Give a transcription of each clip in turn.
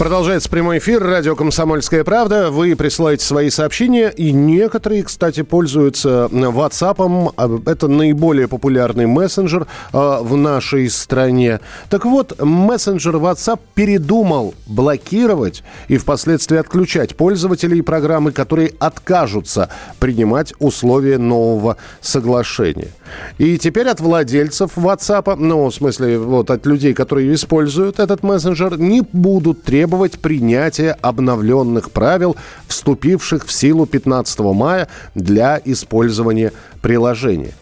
Продолжается прямой эфир. Радио «Комсомольская правда». Вы присылаете свои сообщения. И некоторые, кстати, пользуются WhatsApp. А, это наиболее популярный мессенджер а, в нашей стране. Так вот, мессенджер WhatsApp передумал блокировать и впоследствии отключать пользователей программы, которые откажутся принимать условия нового соглашения. И теперь от владельцев WhatsApp, ну, в смысле, вот от людей, которые используют этот мессенджер, не будут требовать принятия обновленных правил, вступивших в силу 15 мая для использования приложения.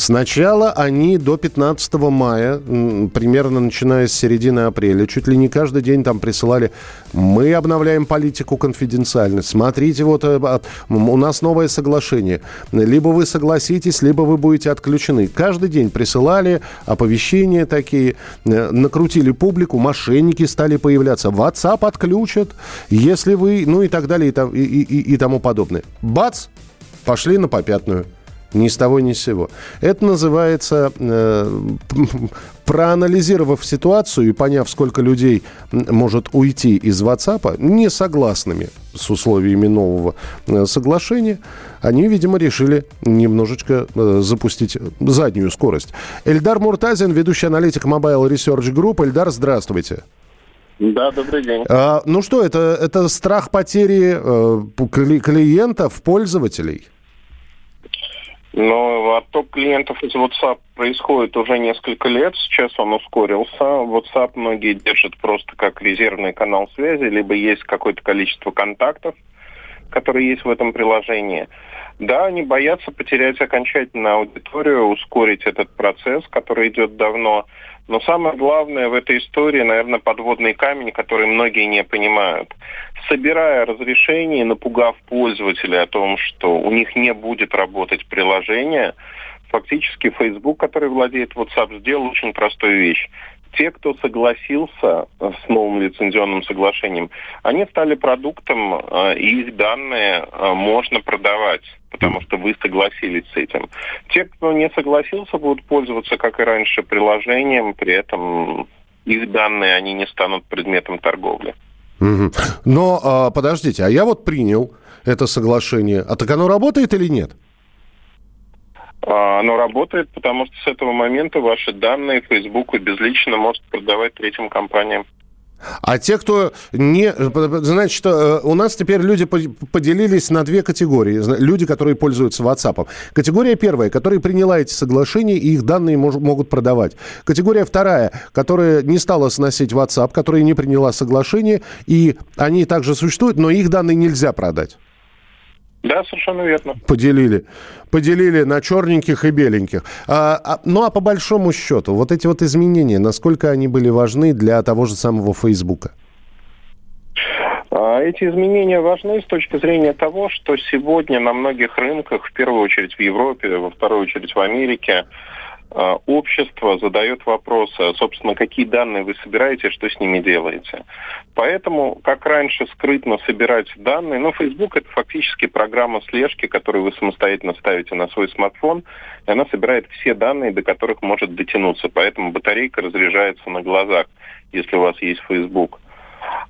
Сначала они до 15 мая, примерно начиная с середины апреля, чуть ли не каждый день там присылали, мы обновляем политику конфиденциальности. Смотрите, вот э, а, у нас новое соглашение. Либо вы согласитесь, либо вы будете отключены. Каждый день присылали оповещения такие, э, накрутили публику, мошенники стали появляться. WhatsApp отключат, если вы, ну и так далее, и, и, и, и тому подобное. Бац! Пошли на попятную. Ни с того, ни с сего. Это называется, э, проанализировав ситуацию и поняв, сколько людей может уйти из WhatsApp, не согласными с условиями нового э, соглашения, они, видимо, решили немножечко э, запустить заднюю скорость. Эльдар Муртазин, ведущий аналитик Mobile Research Group. Эльдар, здравствуйте. Да, добрый день. А, ну что, это, это страх потери э, клиентов, пользователей? Но отток клиентов из WhatsApp происходит уже несколько лет. Сейчас он ускорился. WhatsApp многие держат просто как резервный канал связи, либо есть какое-то количество контактов, которые есть в этом приложении. Да, они боятся потерять окончательно аудиторию, ускорить этот процесс, который идет давно. Но самое главное в этой истории, наверное, подводный камень, который многие не понимают. Собирая разрешение, напугав пользователей о том, что у них не будет работать приложение, фактически Facebook, который владеет WhatsApp, сделал очень простую вещь те, кто согласился с новым лицензионным соглашением, они стали продуктом, э, и их данные э, можно продавать, потому что вы согласились с этим. Те, кто не согласился, будут пользоваться, как и раньше, приложением, при этом их данные, они не станут предметом торговли. Но а, подождите, а я вот принял это соглашение, а так оно работает или нет? А, оно работает, потому что с этого момента ваши данные Facebook безлично может продавать третьим компаниям. А те, кто не... Значит, э, у нас теперь люди поделились на две категории. Люди, которые пользуются WhatsApp. Категория первая, которая приняла эти соглашения, и их данные мож, могут продавать. Категория вторая, которая не стала сносить WhatsApp, которая не приняла соглашение, и они также существуют, но их данные нельзя продать. Да, совершенно верно. Поделили. Поделили на черненьких и беленьких. А, а, ну а по большому счету, вот эти вот изменения, насколько они были важны для того же самого Фейсбука? А, эти изменения важны с точки зрения того, что сегодня на многих рынках, в первую очередь в Европе, во вторую очередь в Америке, общество задает вопросы, а, собственно, какие данные вы собираете, что с ними делаете. Поэтому, как раньше скрытно собирать данные, ну, Facebook это фактически программа слежки, которую вы самостоятельно ставите на свой смартфон, и она собирает все данные, до которых может дотянуться. Поэтому батарейка разряжается на глазах, если у вас есть Facebook.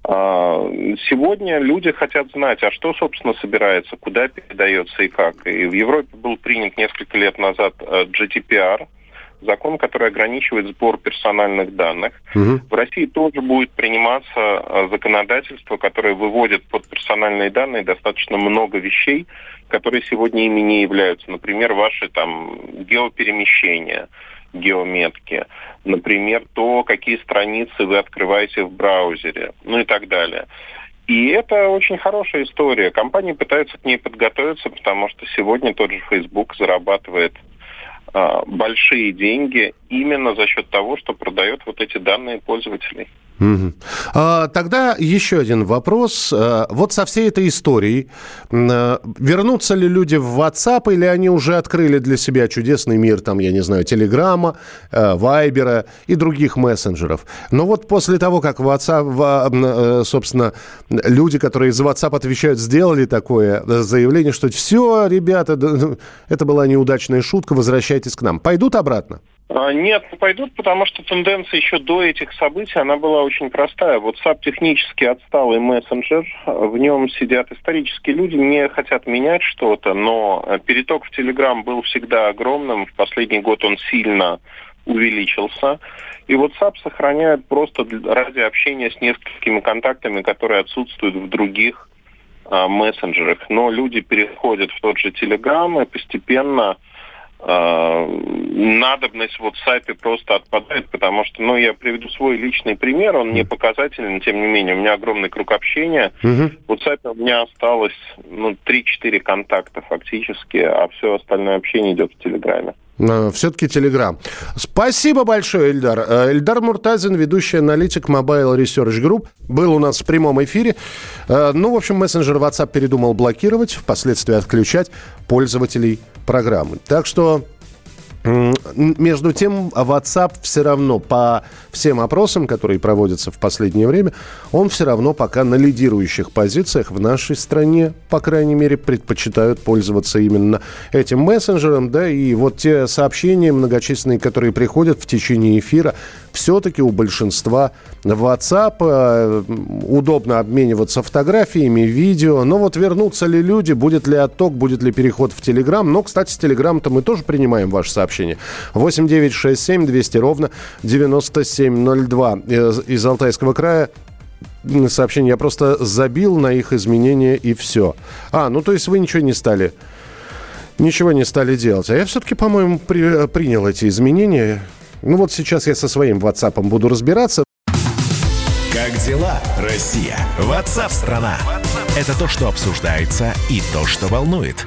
А, сегодня люди хотят знать, а что, собственно, собирается, куда передается и как. И в Европе был принят несколько лет назад GDPR – закон, который ограничивает сбор персональных данных. Угу. В России тоже будет приниматься э, законодательство, которое выводит под персональные данные достаточно много вещей, которые сегодня ими не являются. Например, ваши там геоперемещения, геометки, например, то, какие страницы вы открываете в браузере, ну и так далее. И это очень хорошая история. Компании пытаются к ней подготовиться, потому что сегодня тот же Facebook зарабатывает а, большие деньги именно за счет того, что продает вот эти данные пользователей. А, тогда еще один вопрос. А, вот со всей этой историей а, вернутся ли люди в WhatsApp или они уже открыли для себя чудесный мир, там, я не знаю, Телеграма, Вайбера и других мессенджеров. Но вот после того, как WhatsApp, собственно, люди, которые из WhatsApp отвечают, сделали такое заявление, что все, ребята, это была неудачная шутка, возвращайтесь к нам. Пойдут обратно? А, нет, не пойдут, потому что тенденция еще до этих событий, она была очень простая. WhatsApp технически отсталый мессенджер, в нем сидят исторические люди, не хотят менять что-то, но э, переток в Telegram был всегда огромным, в последний год он сильно увеличился. И WhatsApp сохраняет просто ради общения с несколькими контактами, которые отсутствуют в других а, мессенджерах. Но люди переходят в тот же Telegram и постепенно надобность в WhatsApp просто отпадает, потому что, ну, я приведу свой личный пример, он не показательный, тем не менее, у меня огромный круг общения. Uh-huh. В WhatsApp у меня осталось, ну, 3-4 контакта фактически, а все остальное общение идет в Телеграме. Все-таки Телеграм. Спасибо большое, Эльдар. Э, Эльдар Муртазин, ведущий аналитик Mobile Research Group, был у нас в прямом эфире. Э, ну, в общем, мессенджер WhatsApp передумал блокировать, впоследствии отключать пользователей программы. Так что между тем, WhatsApp все равно по всем опросам, которые проводятся в последнее время, он все равно пока на лидирующих позициях в нашей стране, по крайней мере, предпочитают пользоваться именно этим мессенджером, да, и вот те сообщения многочисленные, которые приходят в течение эфира, все-таки у большинства WhatsApp э, удобно обмениваться фотографиями, видео, но вот вернутся ли люди, будет ли отток, будет ли переход в Telegram, но, кстати, с Telegram-то мы тоже принимаем ваши сообщения. 8 9 6 7 200 ровно 9702 из, из Алтайского края сообщение. Я просто забил на их изменения и все. А, ну то есть вы ничего не стали ничего не стали делать. А я все-таки, по-моему, при, принял эти изменения. Ну вот сейчас я со своим WhatsApp буду разбираться. Как дела, Россия? WhatsApp-страна! Это то, что обсуждается и то, что волнует.